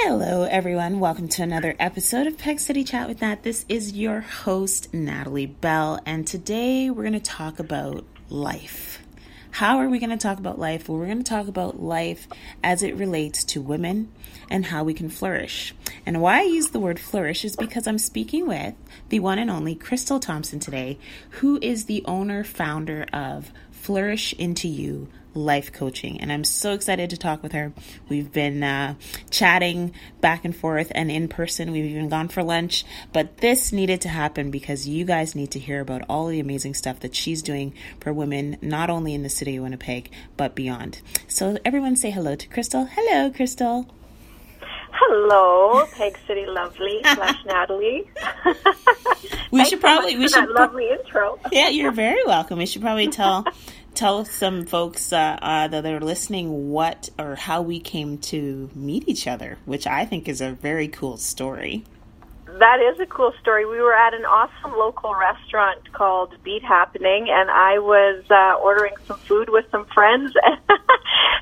Hello, everyone. Welcome to another episode of Peg City Chat with Nat. This is your host, Natalie Bell, and today we're going to talk about life. How are we going to talk about life? Well, we're going to talk about life as it relates to women and how we can flourish. And why I use the word flourish is because I'm speaking with the one and only Crystal Thompson today, who is the owner founder of Flourish Into You life coaching. And I'm so excited to talk with her. We've been uh, chatting back and forth and in person. We've even gone for lunch. But this needed to happen because you guys need to hear about all the amazing stuff that she's doing for women, not only in the city of Winnipeg, but beyond. So, everyone say hello to Crystal. Hello, Crystal. Hello, Peg City Lovely slash Natalie. we should probably we should lovely intro. yeah, you're very welcome. We should probably tell tell some folks uh, uh, that are listening what or how we came to meet each other, which I think is a very cool story. That is a cool story. We were at an awesome local restaurant called Beat Happening, and I was uh, ordering some food with some friends,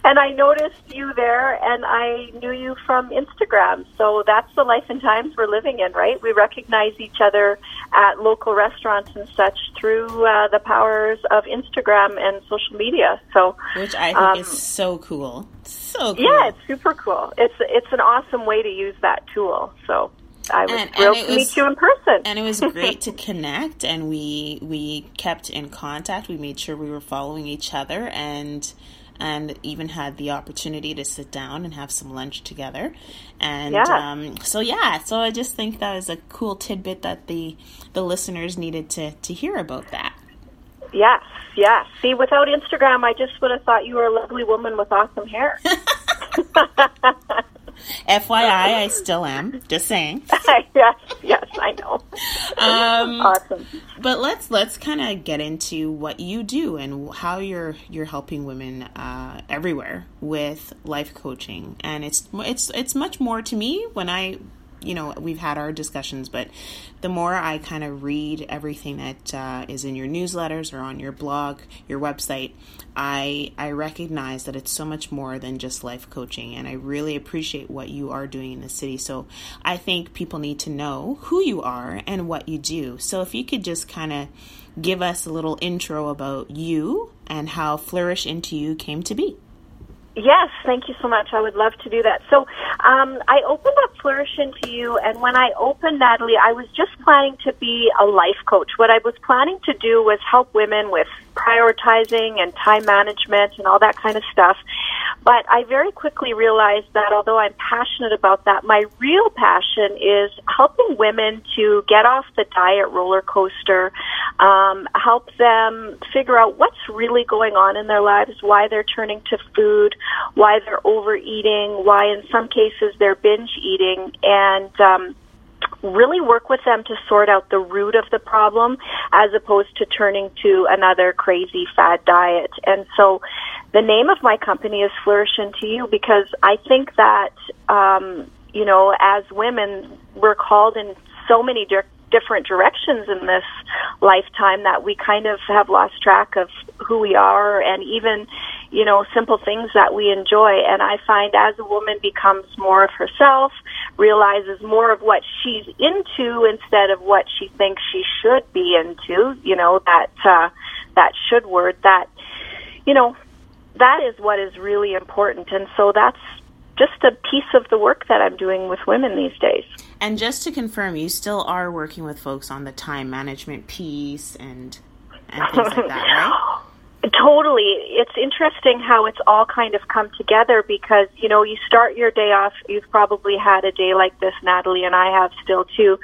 and I noticed you there, and I knew you from Instagram. So that's the life and times we're living in, right? We recognize each other at local restaurants and such through uh, the powers of Instagram and social media. So, which I think um, is so cool. So cool. Yeah, it's super cool. It's it's an awesome way to use that tool. So. I was and, thrilled and to was, meet you in person. And it was great to connect and we we kept in contact. We made sure we were following each other and and even had the opportunity to sit down and have some lunch together. And yeah. Um, so yeah, so I just think that is a cool tidbit that the the listeners needed to to hear about that. Yes, yes. See, without Instagram, I just would have thought you were a lovely woman with awesome hair. FYI, I still am. Just saying. yes, yes, I know. Um, awesome. But let's let's kind of get into what you do and how you're you're helping women uh, everywhere with life coaching, and it's it's it's much more to me when I you know we've had our discussions but the more i kind of read everything that uh, is in your newsletters or on your blog your website i i recognize that it's so much more than just life coaching and i really appreciate what you are doing in the city. So i think people need to know who you are and what you do. So if you could just kind of give us a little intro about you and how flourish into you came to be Yes, thank you so much. I would love to do that. So, um, I opened up Flourish into You, and when I opened Natalie, I was just planning to be a life coach. What I was planning to do was help women with prioritizing and time management and all that kind of stuff. But I very quickly realized that although I'm passionate about that, my real passion is helping women to get off the diet roller coaster, um, help them figure out what's really going on in their lives, why they're turning to food, why they're overeating, why in some cases they're binge eating, and um, really work with them to sort out the root of the problem as opposed to turning to another crazy fad diet. And so the name of my company is Flourish Into You because I think that, um, you know, as women, we're called in so many di- different directions in this lifetime that we kind of have lost track of who we are and even, you know, simple things that we enjoy. And I find as a woman becomes more of herself, realizes more of what she's into instead of what she thinks she should be into, you know, that, uh, that should word that, you know, that is what is really important. And so that's just a piece of the work that I'm doing with women these days. And just to confirm, you still are working with folks on the time management piece and and things like that, right? Totally. It's interesting how it's all kind of come together because, you know, you start your day off, you've probably had a day like this, Natalie, and I have still too.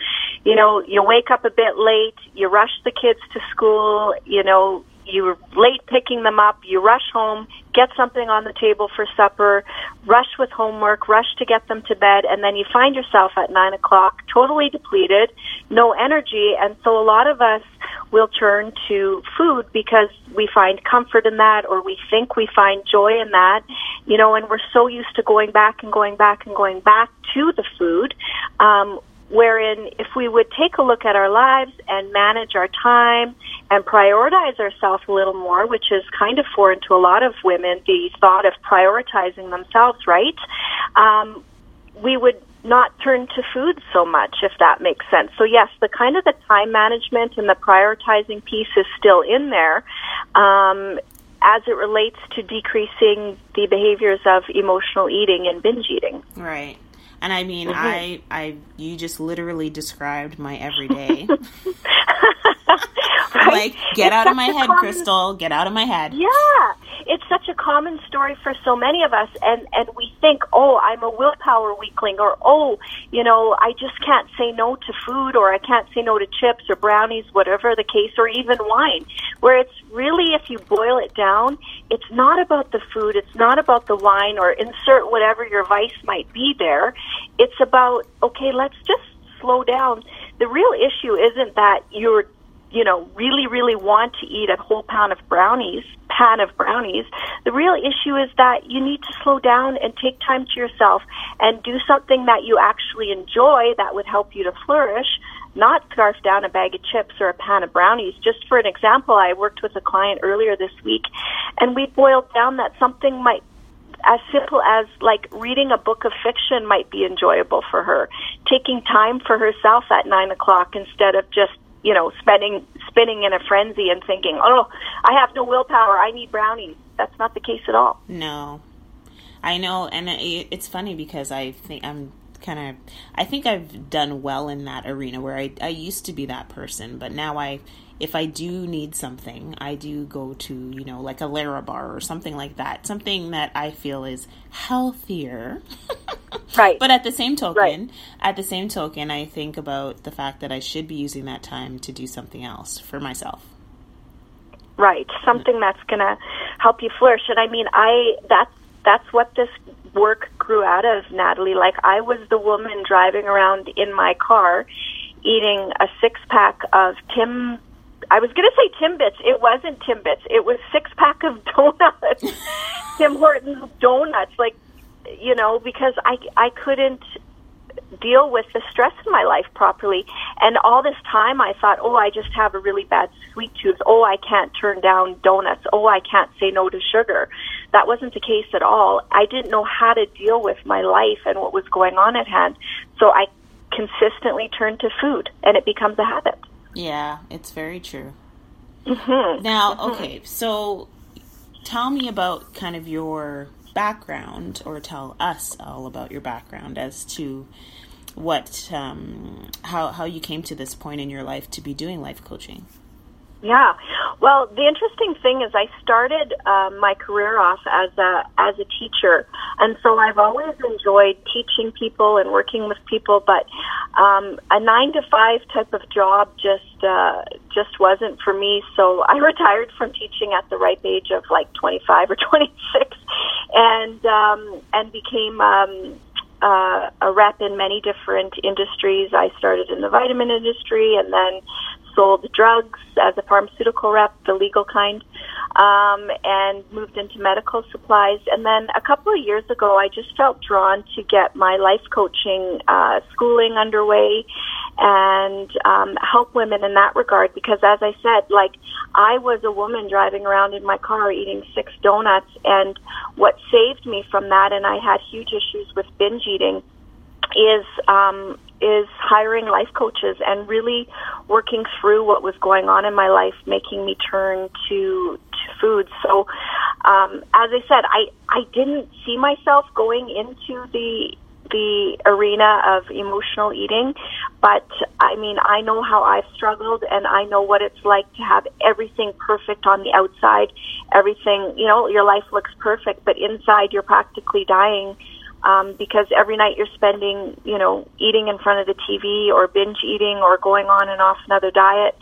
You know, you wake up a bit late, you rush the kids to school, you know, you're late picking them up, you rush home, get something on the table for supper, rush with homework, rush to get them to bed, and then you find yourself at nine o'clock totally depleted, no energy, and so a lot of us will turn to food because we find comfort in that or we think we find joy in that, you know, and we're so used to going back and going back and going back to the food. Um, wherein if we would take a look at our lives and manage our time and prioritize ourselves a little more, which is kind of foreign to a lot of women, the thought of prioritizing themselves, right? Um, we would not turn to food so much, if that makes sense. So yes, the kind of the time management and the prioritizing piece is still in there. Um, as it relates to decreasing the behaviors of emotional eating and binge eating. Right. And I mean, mm-hmm. I, I, you just literally described my everyday. right? Like, get it's out of my head, common... Crystal. Get out of my head. Yeah, it's such a common story for so many of us, and and we think, oh, I'm a willpower weakling, or oh, you know, I just can't say no to food, or I can't say no to chips or brownies, whatever the case, or even wine. Where it's really, if you boil it down, it's not about the food, it's not about the wine, or insert whatever your vice might be there. It's about okay, let's just slow down. The real issue isn't that you're you know, really, really want to eat a whole pound of brownies, pan of brownies. The real issue is that you need to slow down and take time to yourself and do something that you actually enjoy that would help you to flourish, not scarf down a bag of chips or a pan of brownies. Just for an example, I worked with a client earlier this week and we boiled down that something might as simple as like reading a book of fiction might be enjoyable for her. Taking time for herself at nine o'clock instead of just you know, spending spinning in a frenzy and thinking, "Oh, I have no willpower. I need brownies." That's not the case at all. No, I know, and it's funny because I think I'm kind of I think I've done well in that arena where I I used to be that person, but now I if I do need something, I do go to, you know, like a Larabar or something like that. Something that I feel is healthier. right. But at the same token, right. at the same token, I think about the fact that I should be using that time to do something else for myself. Right. Something that's going to help you flourish. And I mean, I that's that's what this work grew out of, Natalie. Like I was the woman driving around in my car eating a six pack of Tim I was going to say Timbits. It wasn't Timbits. It was six pack of donuts. Tim Hortons donuts, like you know, because I I couldn't deal with the stress in my life properly. And all this time I thought, oh, I just have a really bad sweet tooth. Oh, I can't turn down donuts. Oh, I can't say no to sugar. That wasn't the case at all. I didn't know how to deal with my life and what was going on at hand. So I consistently turned to food and it becomes a habit. Yeah, it's very true. Mm-hmm. Now, mm-hmm. okay, so tell me about kind of your background, or tell us all about your background as to what, um, how how you came to this point in your life to be doing life coaching. Yeah. Well, the interesting thing is I started uh, my career off as a as a teacher, and so I've always enjoyed teaching people and working with people. But um, a nine to five type of job just uh, just wasn't for me. So I retired from teaching at the ripe age of like twenty five or twenty six, and um, and became. Um, uh, a rep in many different industries. I started in the vitamin industry and then sold drugs as a pharmaceutical rep, the legal kind, um, and moved into medical supplies. And then a couple of years ago, I just felt drawn to get my life coaching uh, schooling underway and um, help women in that regard. Because as I said, like I was a woman driving around in my car eating six donuts, and what saved me from that, and I had huge issues with binge eating is um, is hiring life coaches and really working through what was going on in my life, making me turn to to food. So, um, as I said, I I didn't see myself going into the the arena of emotional eating, but I mean, I know how I've struggled and I know what it's like to have everything perfect on the outside. Everything, you know, your life looks perfect, but inside you're practically dying um, because every night you're spending, you know, eating in front of the TV or binge eating or going on and off another diet.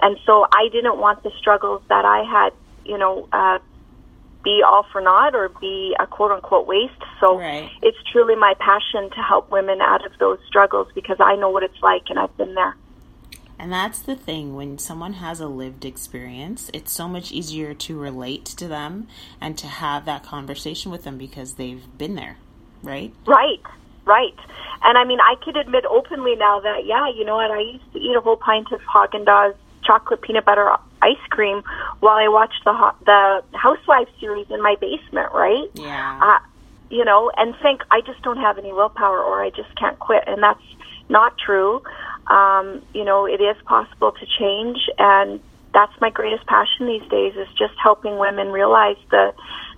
And so I didn't want the struggles that I had, you know, uh, be all for naught or be a quote unquote waste. So right. it's truly my passion to help women out of those struggles because I know what it's like and I've been there. And that's the thing when someone has a lived experience, it's so much easier to relate to them and to have that conversation with them because they've been there right? Right, right. And I mean, I could admit openly now that, yeah, you know what, I used to eat a whole pint of Haagen-Dazs chocolate peanut butter ice cream while I watched the the Housewives series in my basement, right? Yeah. Uh, you know, and think I just don't have any willpower or I just can't quit. And that's not true. Um, you know, it is possible to change, and that's my greatest passion these days is just helping women realize the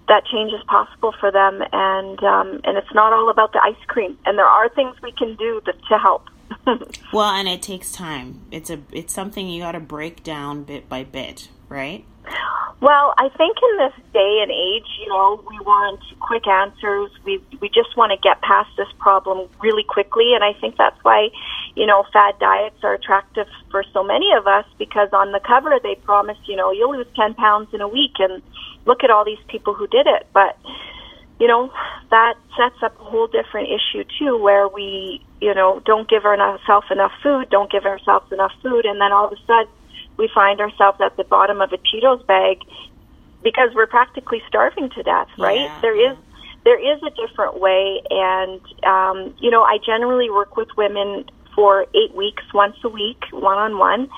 that change is possible for them, and um, and it's not all about the ice cream. And there are things we can do to, to help. well, and it takes time. It's a it's something you got to break down bit by bit, right? Well, I think in this day and age, you know, we want quick answers. We we just want to get past this problem really quickly, and I think that's why, you know, fad diets are attractive for so many of us because on the cover they promise, you know, you'll lose ten pounds in a week, and look at all these people who did it. But you know, that sets up a whole different issue too, where we, you know, don't give ourselves enough food, don't give ourselves enough food, and then all of a sudden we find ourselves at the bottom of a Cheetos bag because we're practically starving to death, right? Yeah. There is there is a different way, and um, you know, I generally work with women for eight weeks, once a week, one on one,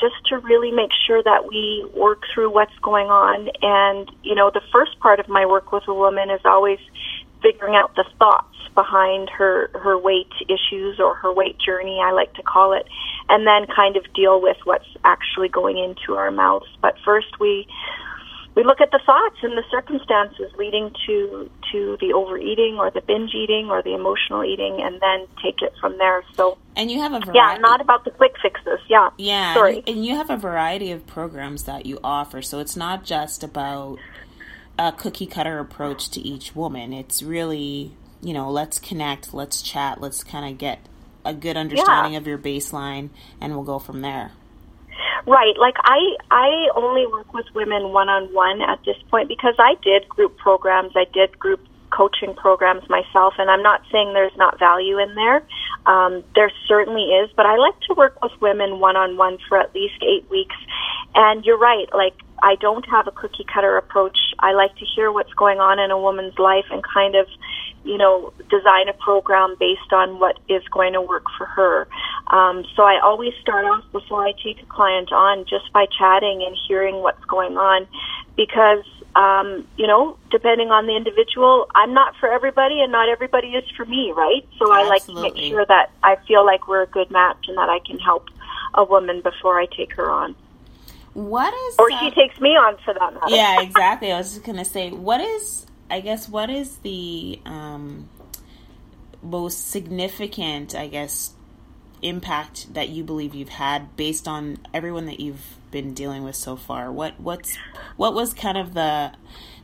just to really make sure that we work through what's going on. And you know, the first part of my work with a woman is always figuring out the thoughts behind her her weight issues or her weight journey I like to call it and then kind of deal with what's actually going into our mouths. But first we we look at the thoughts and the circumstances leading to to the overeating or the binge eating or the emotional eating and then take it from there. So and you have a variety. yeah not about the quick fixes. Yeah yeah sorry. and you have a variety of programs that you offer. So it's not just about a cookie cutter approach to each woman it's really you know, let's connect, let's chat, let's kind of get a good understanding Yeah. of your baseline, and we'll go from there. Right. Like I I only work with women one on one at this point because I did group programs, I did group coaching programs myself and I'm not saying there's not value in there. Um, there certainly is, but I like to work with women one on one for at least eight weeks. And you're right, like I don't have a cookie cutter approach. I like to hear what's going on in a woman's life and kind of you know, design a program based on what is going to work for her. Um, so I always start off before I take a client on just by chatting and hearing what's going on because, um, you know, depending on the individual, I'm not for everybody and not everybody is for me, right? So I like to make sure that I feel like we're a good match and that I can help a woman before I take her on. What is Or uh, she takes me on for that matter. yeah, exactly. I was just gonna say, what is I guess what is the um, most significant, I guess, impact that you believe you've had based on everyone that you've been dealing with so far? What what's what was kind of the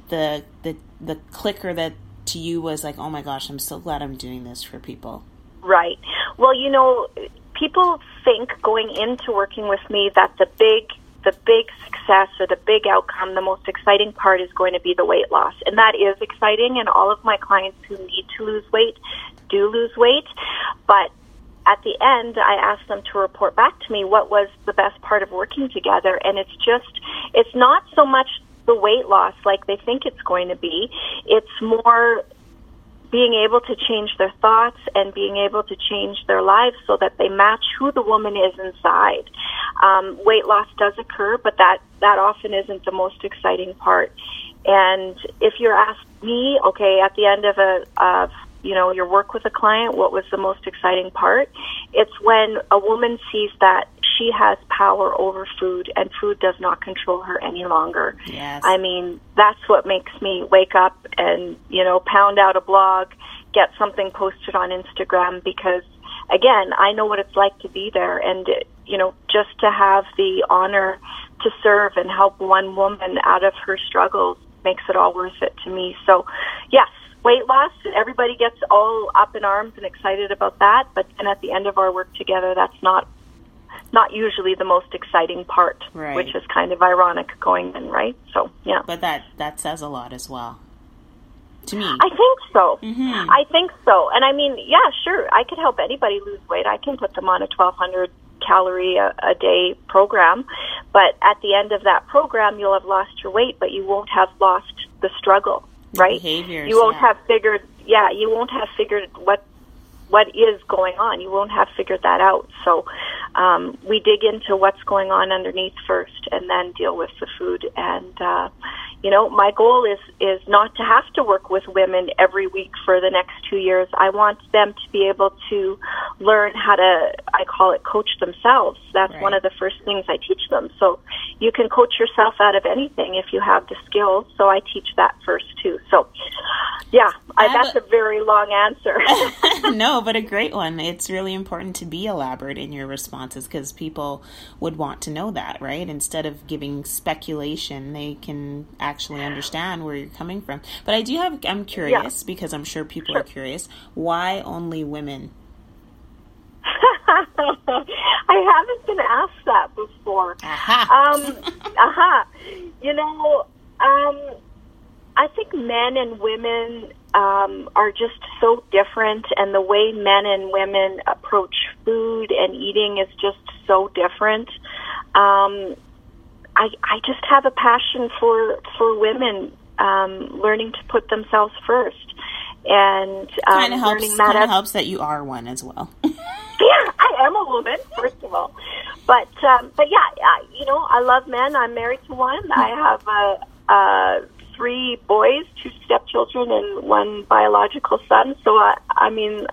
the the the clicker that to you was like, oh my gosh, I'm so glad I'm doing this for people. Right. Well, you know, people think going into working with me that the big the big success or the big outcome, the most exciting part is going to be the weight loss. And that is exciting and all of my clients who need to lose weight do lose weight. But at the end, I asked them to report back to me what was the best part of working together. And it's just, it's not so much the weight loss like they think it's going to be. It's more being able to change their thoughts and being able to change their lives so that they match who the woman is inside. Um, weight loss does occur, but that, that often isn't the most exciting part. And if you're asked me, okay, at the end of a, of, you know, your work with a client, what was the most exciting part? It's when a woman sees that she has power over food and food does not control her any longer. Yes. I mean, that's what makes me wake up and, you know, pound out a blog, get something posted on Instagram because, again, I know what it's like to be there. And, it, you know, just to have the honor to serve and help one woman out of her struggles makes it all worth it to me. So, yes, weight loss, everybody gets all up in arms and excited about that. But then at the end of our work together, that's not not usually the most exciting part, Right. which is kind of ironic going in, right? So, yeah. But that that says a lot as well. To me. I think so. Mhm. I think so. And I mean, yeah, sure. I could help anybody lose weight. I can put them on a 1200 calorie a, a day program. But at the end of that program, you'll have lost your weight, but you won't have lost the struggle, right? behaviors, You won't yeah. have figured, yeah, you won't have figured what what is going on. You won't have figured that out. So um, we dig into what's going on underneath first, and then deal with the food. And uh, you know, my goal is is not to have to work with women every week for the next two years. I want them to be able to learn how to, I call it, coach themselves. That's right. one of the first things I teach them. So you can coach yourself out of anything if you have the skills. So I teach that first too. So, yeah, I, that's a, a very long answer. no, but a great one. It's really important to be elaborate in your responses because people would want to know that, right? Instead of giving speculation, they can actually understand where you're coming from. But I do have, I'm curious yeah. because I'm sure people sure. are curious. Why only women? I haven't been asked that before. Aha. Um, aha. You know, um, I think men and women um, are just so different, and the way men and women approach food and eating is just so different. Um, I I just have a passion for for women um, learning to put themselves first, and um, kind of helps. Kind of helps that you are one as well. yeah, I am a woman, first of all, but um, but yeah, I, you know, I love men. I'm married to one. I have a. a three boys, two stepchildren, and one biological son. So I, I mean,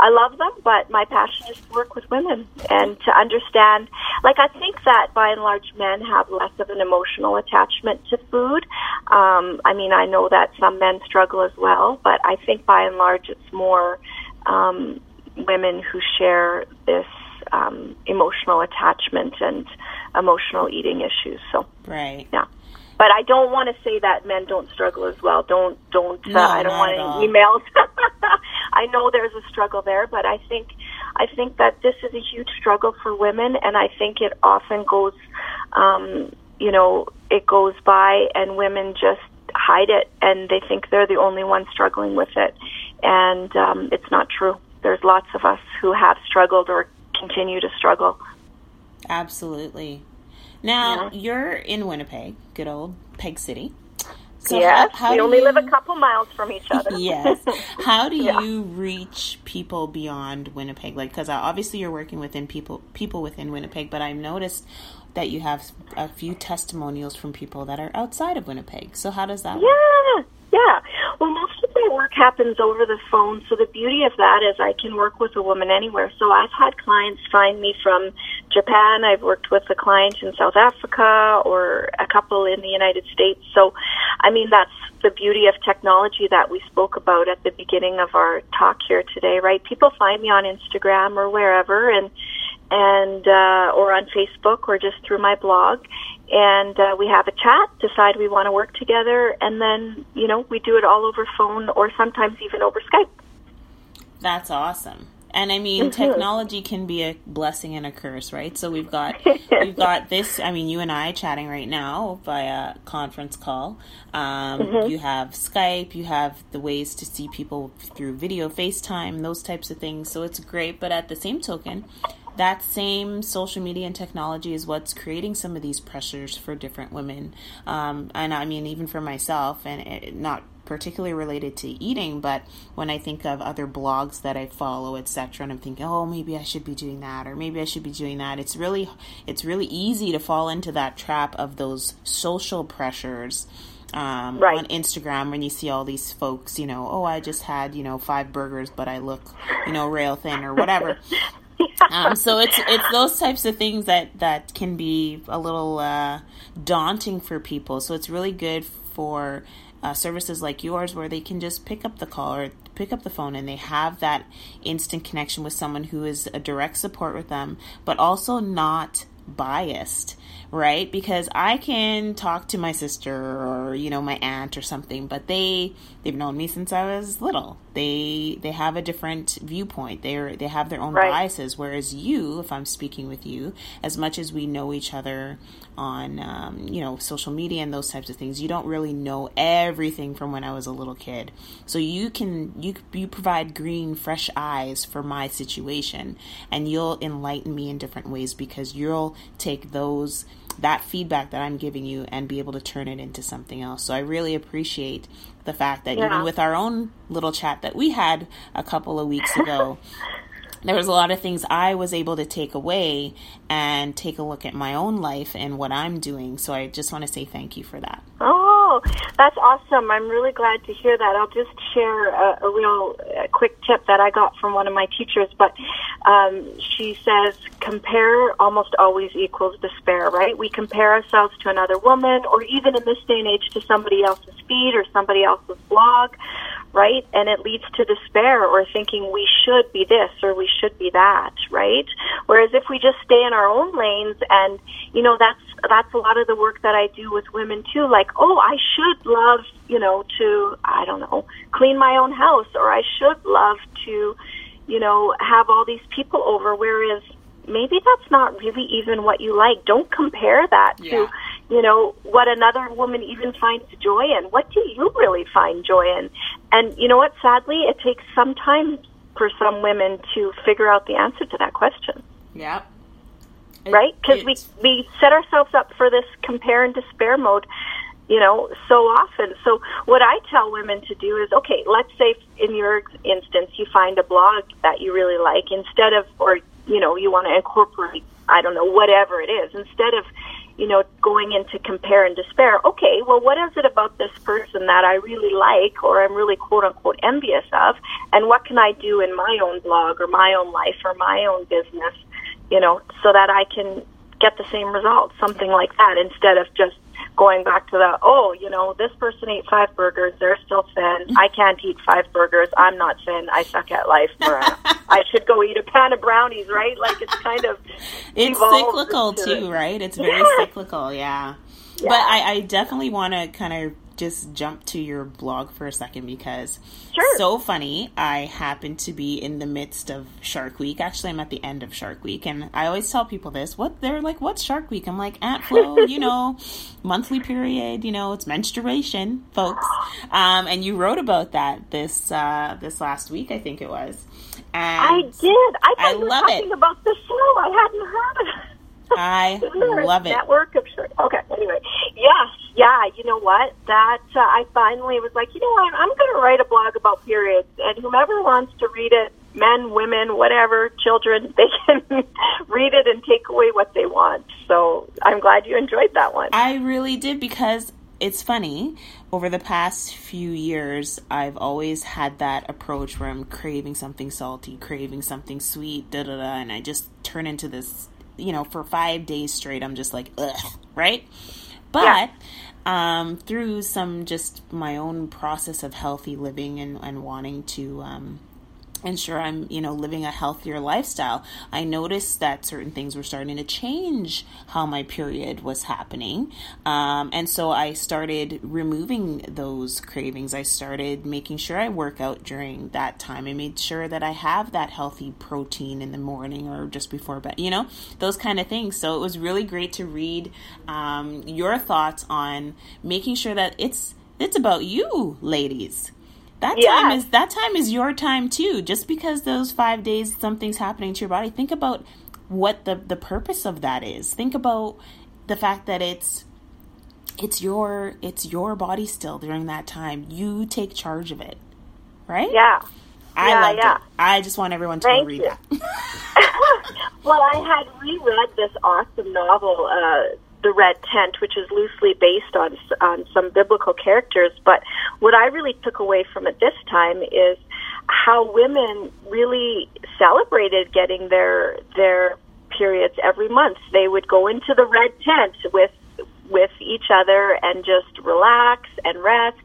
I love them, but my passion is to work with women and to understand. Like I think that by and large, men have less of an emotional attachment to food. Um, I mean, I know that some men struggle as well, but I think by and large, it's more um, women who share this um, emotional attachment and emotional eating issues. So, right, yeah but I don't want to say that men don't struggle as well. Don't don't. Uh, I don't want any emails. I know there's a struggle there, but I think I think that this is a huge struggle for women, and I think it often goes, um, you know, it goes by, and women just hide it, and they think they're the only ones struggling with it, and um, it's not true. There's lots of us who have struggled or continue to struggle. Absolutely. Now, yeah. you're in Winnipeg, good old Peg City. So yes, how, how we only you, live a couple miles from each other. yes. How do yeah. you reach people beyond Winnipeg? Like, because uh, obviously you're working within people people within Winnipeg, but I've noticed that you have a few testimonials from people that are outside of Winnipeg. So how does that yeah. work? Yeah. Well, most of my work happens over the phone. So the beauty of that is I can work with a woman anywhere. So I've had clients find me from Japan. I've worked with a client in South Africa or a couple in the United States. So, I mean, that's the beauty of technology that we spoke about at the beginning of our talk here today, right? People find me on Instagram or wherever and and uh, or on Facebook or just through my blog, and uh, we have a chat, decide we want to work together, and then you know we do it all over phone or sometimes even over Skype. That's awesome. And I mean, mm-hmm. technology can be a blessing and a curse, right? So we've got we've got this. I mean, you and I chatting right now via conference call. Um, mm-hmm. You have Skype. You have the ways to see people through video, FaceTime, those types of things. So it's great. But at the same token, that same social media and technology is what's creating some of these pressures for different women. Um, and I mean, even for myself, and it, not particularly related to eating, but when I think of other blogs that I follow, etc., and I'm thinking, oh, maybe I should be doing that, or maybe I should be doing that. It's really, it's really easy to fall into that trap of those social pressures. Um, right. on Instagram when you see all these folks, you know, oh, I just had, you know, five burgers, but I look, you know, rail thin or whatever. um, so it's it's those types of things that that can be a little uh, daunting for people. So it's really good for uh, services like yours where they can just pick up the call or pick up the phone and they have that instant connection with someone who is a direct support with them, but also not biased right? Because I can talk to my sister or you know my aunt or something, but they they've known me since I was little. They they have a different viewpoint. They they have their own right. biases. Whereas you, if I'm speaking with you, as much as we know each other on um, you know social media and those types of things, you don't really know everything from when I was a little kid. So you can you you provide green, fresh eyes for my situation, and you'll enlighten me in different ways because you'll take those that feedback that I'm giving you and be able to turn it into something else. So I really appreciate the fact that yeah. even with our own little chat that we had a couple of weeks ago, there was a lot of things I was able to take away and take a look at my own life and what I'm doing. So I just want to say thank you for that. Oh, that's awesome. I'm really glad to hear that. I'll just share a, a real a quick tip that I got from one of my teachers. But um, she says, compare almost always equals despair, right? We compare ourselves to another woman or even in this day and age to somebody else's feed or somebody else's blog right? And it leads to despair or thinking we should be this or we should be that, right? Whereas if we just stay in our own lanes and, you know, that's, that's a lot of the work that I do with women too, like, oh, I should love, you know, to, I don't know, clean my own house or I should love to, you know, have all these people over, whereas maybe that's not really even what you like. Don't compare that yeah. to, you know, what another woman even finds joy in. What do you really find joy in? And you know what? Sadly, it takes some time for some women to figure out the answer to that question. Yeah. It, right? Because we we set ourselves up for this compare and despair mode, you know, so often. So what I tell women to do is, okay, let's say in your instance you find a blog that you really like, instead of, or you know, you want to incorporate, I don't know, whatever it is, instead of you know, going into compare and despair. Okay, well, what is it about this person that I really like or I'm really quote unquote envious of? And what can I do in my own blog or my own life or my own business, you know, so that I can get the same results, something like that, instead of just going back to the oh, you know, this person ate five burgers, they're still thin. I can't eat five burgers. I'm not thin. I suck at life. I should go eat a pan of brownies, right? Like it's kind of it's cyclical too, right? It's very yeah. cyclical, yeah. yeah. But I, I definitely want to kind of just jump to your blog for a second because sure. so funny. I happen to be in the midst of Shark Week. Actually, I'm at the end of Shark Week, and I always tell people this. What they're like, what's Shark Week? I'm like, Aunt Flo, you know, monthly period. You know, it's menstruation, folks. Um, and you wrote about that this uh, this last week, I think it was. And I did. I thought I you were talking it. about the show. I hadn't heard of it. I love it. Network of sure. Okay. Anyway, yes, yeah. You know what? That uh, I finally was like, you know what? I'm going to write a blog about periods, and whomever wants to read it, men, women, whatever, children, they can read it and take away what they want. So I'm glad you enjoyed that one. I really did because it's funny. Over the past few years, I've always had that approach where I'm craving something salty, craving something sweet, da da da, and I just turn into this you know, for five days straight, I'm just like, ugh, right? But yeah. um, through some just my own process of healthy living and, and wanting to um, ensure I'm, you know, living a healthier lifestyle, I noticed that certain things were starting to change how my period was happening. Um, and so I started removing those cravings. I started making sure I work out during that time. I made sure that I have that healthy protein in the morning or just before bed, you know, those kind of things. So it was really great to read um, your thoughts on making sure that it's it's about you, ladies that time is that time is your time too. Just because those five days something's happening to your body, think about what the the purpose of that is. Think about the fact that it's it's your it's your body still during that time. You take charge of it, right? Yeah. I yeah, loved yeah. it. I just want everyone to Thank read you. that. well, I had reread this awesome novel. Uh, the red tent, which is loosely based on on some biblical characters. But what I really took away from it this time is how women really celebrated getting their their periods every month. They would go into the red tent with with each other and just relax and rest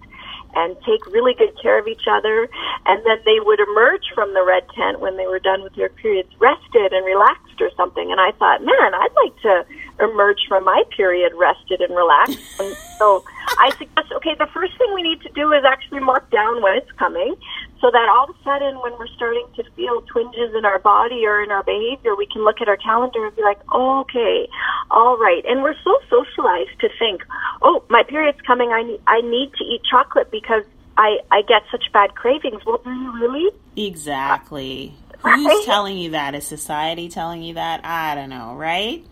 and take really good care of each other. And then they would emerge from the red tent when they were done with their periods, rested and relaxed or something. And I thought, man, I'd like to emerge from my period rested and relaxed. And so I suggest, okay, the first thing we need to do is actually mark down when it's coming so that all of a sudden when we're starting to feel twinges in our body or in our behavior, we can look at our calendar and be like, oh, okay, all right. And we're so socialized to think, oh, my period's coming. I need, I need to eat chocolate because I, I get such bad cravings. Well, do you really? Exactly. Right? Who's telling you that? Is society telling you that? I don't know, right?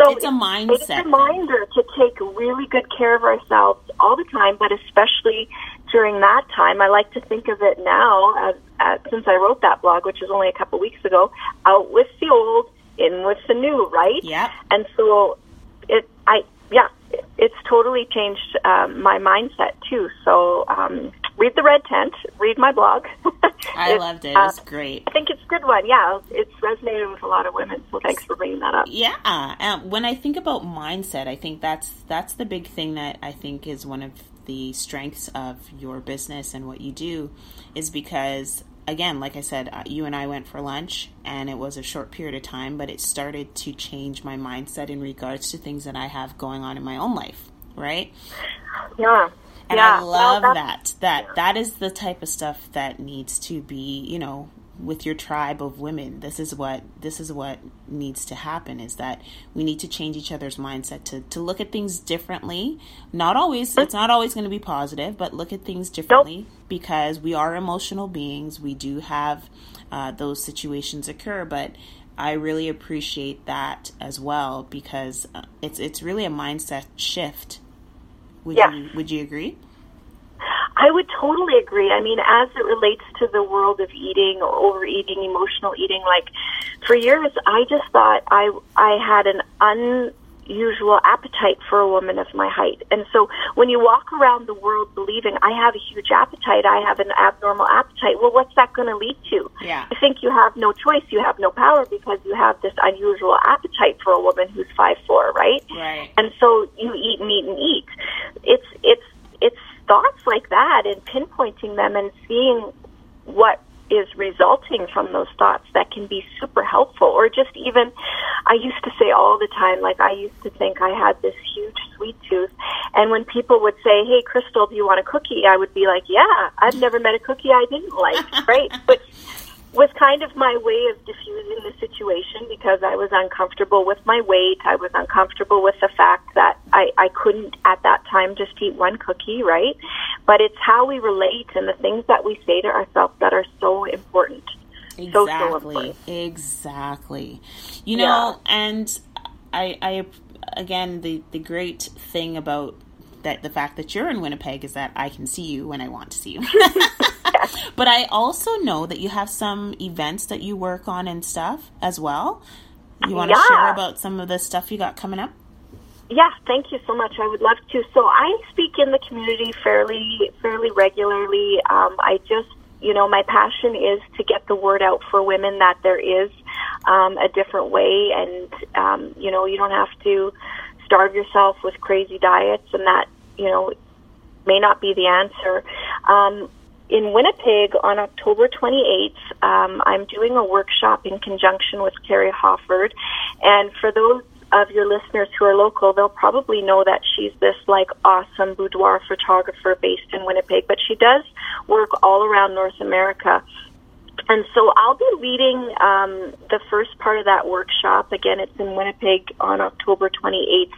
So it's a mindset. It's a reminder to take really good care of ourselves all the time, but especially during that time. I like to think of it now, as, as, since I wrote that blog, which is only a couple weeks ago. Out with the old, in with the new, right? Yeah. And so, it, I, yeah, it's totally changed um, my mindset too. So um, read the Red Tent, read my blog. I loved it. It was uh, great. I think it's a good one. Yeah, it's resonated with a lot of women. So thanks for bringing that up. Yeah, um, when I think about mindset, I think that's that's the big thing that I think is one of the strengths of your business and what you do, is because again, like I said, uh, you and I went for lunch, and it was a short period of time, but it started to change my mindset in regards to things that I have going on in my own life, right? Yeah. And yeah. I love well, that. That that is the type of stuff that needs to be, you know, with your tribe of women this is what this is what needs to happen is that we need to change each other's mindset to, to look at things differently not always it's not always going to be positive but look at things differently nope. because we are emotional beings we do have uh, those situations occur but I really appreciate that as well because uh, it's it's really a mindset shift. Would yes. you would you agree? I would totally agree. I mean, as it relates to the world of eating or overeating, emotional eating, like for years, I just thought I I had an unusual appetite for a woman of my height. And so when you walk around the world believing I have a huge appetite, I have an abnormal appetite, well, what's that going to lead to? Yeah. I think you have no choice. You have no power because you have this unusual appetite for a woman who's five four, right? Right. And so you eat meat and eat. It's it's it's thoughts like that and pinpointing them and seeing what is resulting from those thoughts that can be super helpful. Or just even I used to say all the time like I used to think I had this huge sweet tooth. And when people would say hey Crystal do you want a cookie? I would be like yeah I've never met a cookie I didn't like. Right? But was kind of my way of diffusing the situation because I was uncomfortable with my weight. I was uncomfortable with the fact that I, I couldn't at that time just eat one cookie, right? But it's how we relate and the things that we say to ourselves that are so important. Exactly. So, so important. Exactly. You know, yeah. and I, I, again, the, the great thing about that the fact that you're in Winnipeg is that I can see you when I want to see you. But I also know that you have some events that you work on and stuff as well. You want yeah. to share about some of the stuff you got coming up? Yeah, thank you so much. I would love to. So I speak in the community fairly fairly regularly. Um, I just, you know, my passion is to get the word out for women that there is um, a different way, and um, you know, you don't have to starve yourself with crazy diets, and that you know may not be the answer. Um, in Winnipeg on October 28th, um, I'm doing a workshop in conjunction with Carrie Hofford. And for those of your listeners who are local, they'll probably know that she's this like awesome boudoir photographer based in Winnipeg, but she does work all around North America. And so I'll be leading um, the first part of that workshop. Again, it's in Winnipeg on October 28th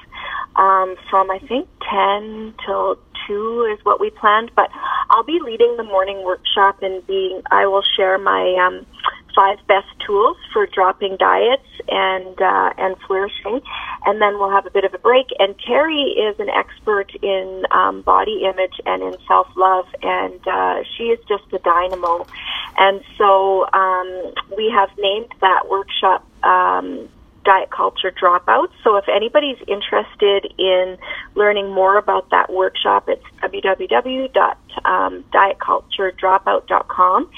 um, from I think 10 till 2 is what we planned. But I'll be leading the morning workshop and being, I will share my um, five best tools for dropping diets and uh, and flourishing, and then we'll have a bit of a break. And Terry is an expert in um, body image and in self love, and uh, she is just a dynamo. And so um, we have named that workshop. Um, diet culture dropouts. So if anybody's interested in learning more about that workshop, it's www.dietculturedropout.com.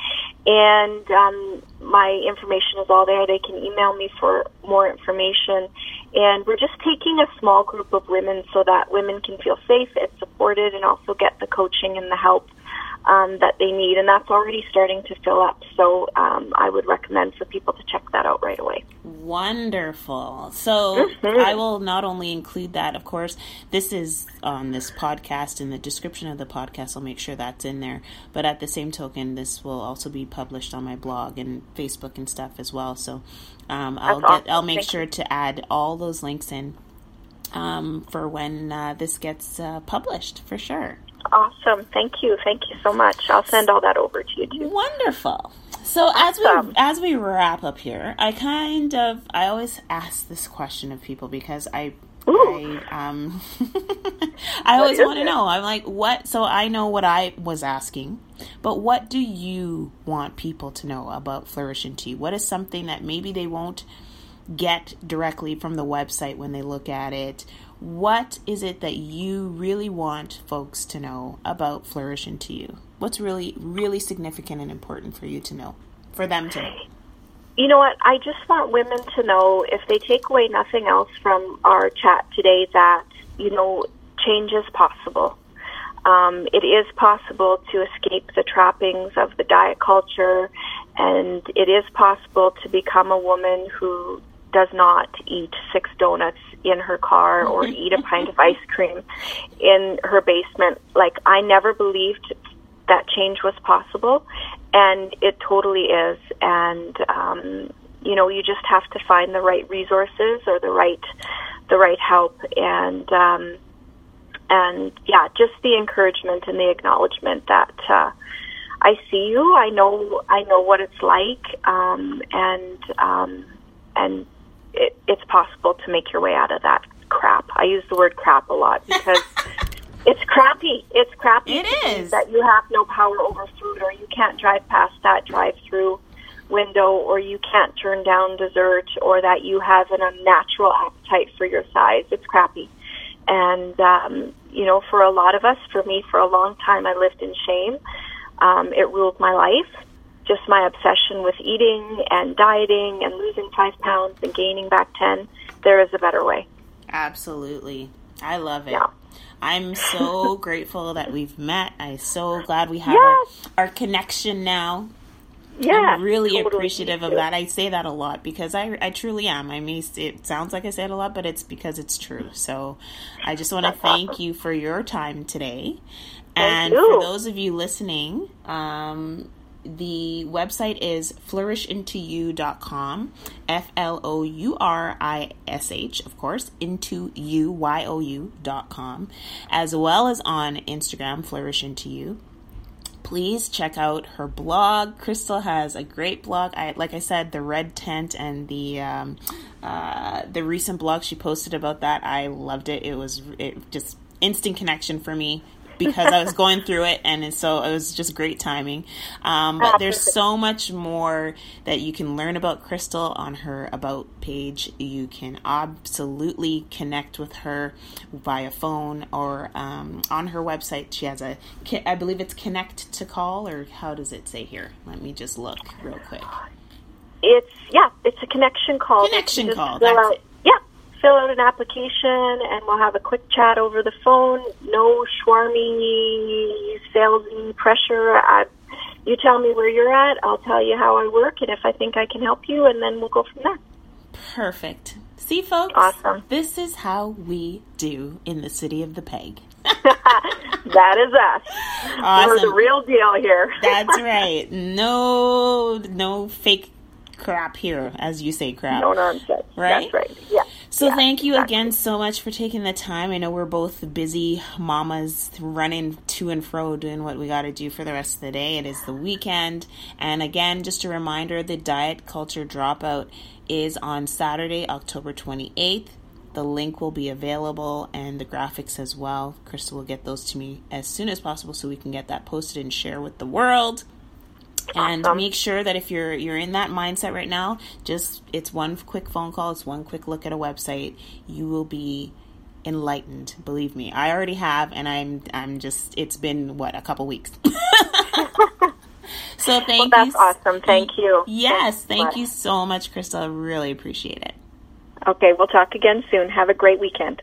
And um, my information is all there. They can email me for more information. And we're just taking a small group of women so that women can feel safe and supported and also get the coaching and the help um, that they need, and that's already starting to fill up. So um, I would recommend for people to check that out right away. Wonderful. So mm-hmm. I will not only include that, of course, this is on this podcast in the description of the podcast. I'll make sure that's in there. But at the same token, this will also be published on my blog and Facebook and stuff as well. So um, I'll get awesome. I'll make Thank sure you. to add all those links in um, for when uh, this gets uh, published for sure. Awesome. Thank you. Thank you so much. I'll send all that over to you too. Wonderful. So as we as we wrap up here, I kind of I always ask this question of people because I Ooh. I um I always want to know. I'm like, what? So I know what I was asking, but what do you want people to know about Flourish Into You? What is something that maybe they won't get directly from the website when they look at it? What is it that you really want folks to know about Flourish Into You? What's really, really significant and important for you to know, for them to know? You know what? I just want women to know if they take away nothing else from our chat today that, you know, change is possible. Um, it is possible to escape the trappings of the diet culture, and it is possible to become a woman who does not eat six donuts in her car or eat a pint of ice cream in her basement. Like, I never believed that change was possible, and it totally is. And um, you know, you just have to find the right resources or the right the right help, and um, and yeah, just the encouragement and the acknowledgement that. Uh, I see you. I know. I know what it's like, um, and um, and it, it's possible to make your way out of that crap. I use the word crap a lot because It's crappy. It's crappy. It is that you have no power over food, or you can't drive past that drive-through window, or you can't turn down dessert, or that you have an unnatural appetite for your size. It's crappy. And um, you know, for a lot of us, for me, for a long time, I lived in shame. Um, it ruled my life. Just my obsession with eating and dieting and losing five pounds and gaining back ten. There is a better way. Absolutely. I love it. Yeah. I'm so grateful that we've met. I'm so glad we have yes. our, our connection now. Yeah, I'm really totally appreciative of that. I say that a lot because I, I truly am. I mean, it sounds like I say it a lot, but it's because it's true. So I just want to thank awesome. you for your time today. Thank and you. for those of you listening, um, the website is flourishintoyou.com F L O U R I S H, of course, into you, Y O U.com, as well as on Instagram, Flourish Into You. Please check out her blog. Crystal has a great blog. I, like I said, the red tent and the um, uh, the recent blog she posted about that. I loved it. It was it just instant connection for me because I was going through it, and so it was just great timing. Um, but there's so much more that you can learn about Crystal on her About page. You can absolutely connect with her via phone or um, on her website. She has a, I believe it's Connect to Call, or how does it say here? Let me just look real quick. It's yeah, it's a connection call. Connection call. That's out, it fill out an application and we'll have a quick chat over the phone. No schwarmy, salesy pressure. I, you tell me where you're at, I'll tell you how I work and if I think I can help you, and then we'll go from there. Perfect. See, folks? Awesome. This is how we do in the city of the peg. that is us. Awesome. We're the real deal here. That's right. No, no fake crap here, as you say, crap. No nonsense. Right? That's right. Yeah. So yeah, thank you exactly. again so much for taking the time. I know we're both busy mamas running to and fro doing what we got to do for the rest of the day. It is the weekend. And again, just a reminder, the diet culture dropout is on Saturday, October 28th. The link will be available and the graphics as well. Crystal will get those to me as soon as possible so we can get that posted and share with the world and awesome. make sure that if you're you're in that mindset right now just it's one quick phone call it's one quick look at a website. You will be enlightened believe me. I already have and i'm i'm just it's been what a couple weeks. So thank well, that's you awesome. Thank you. Yes thank you so much crystal. I really appreciate it. Okay we'll talk again soon. Have a great weekend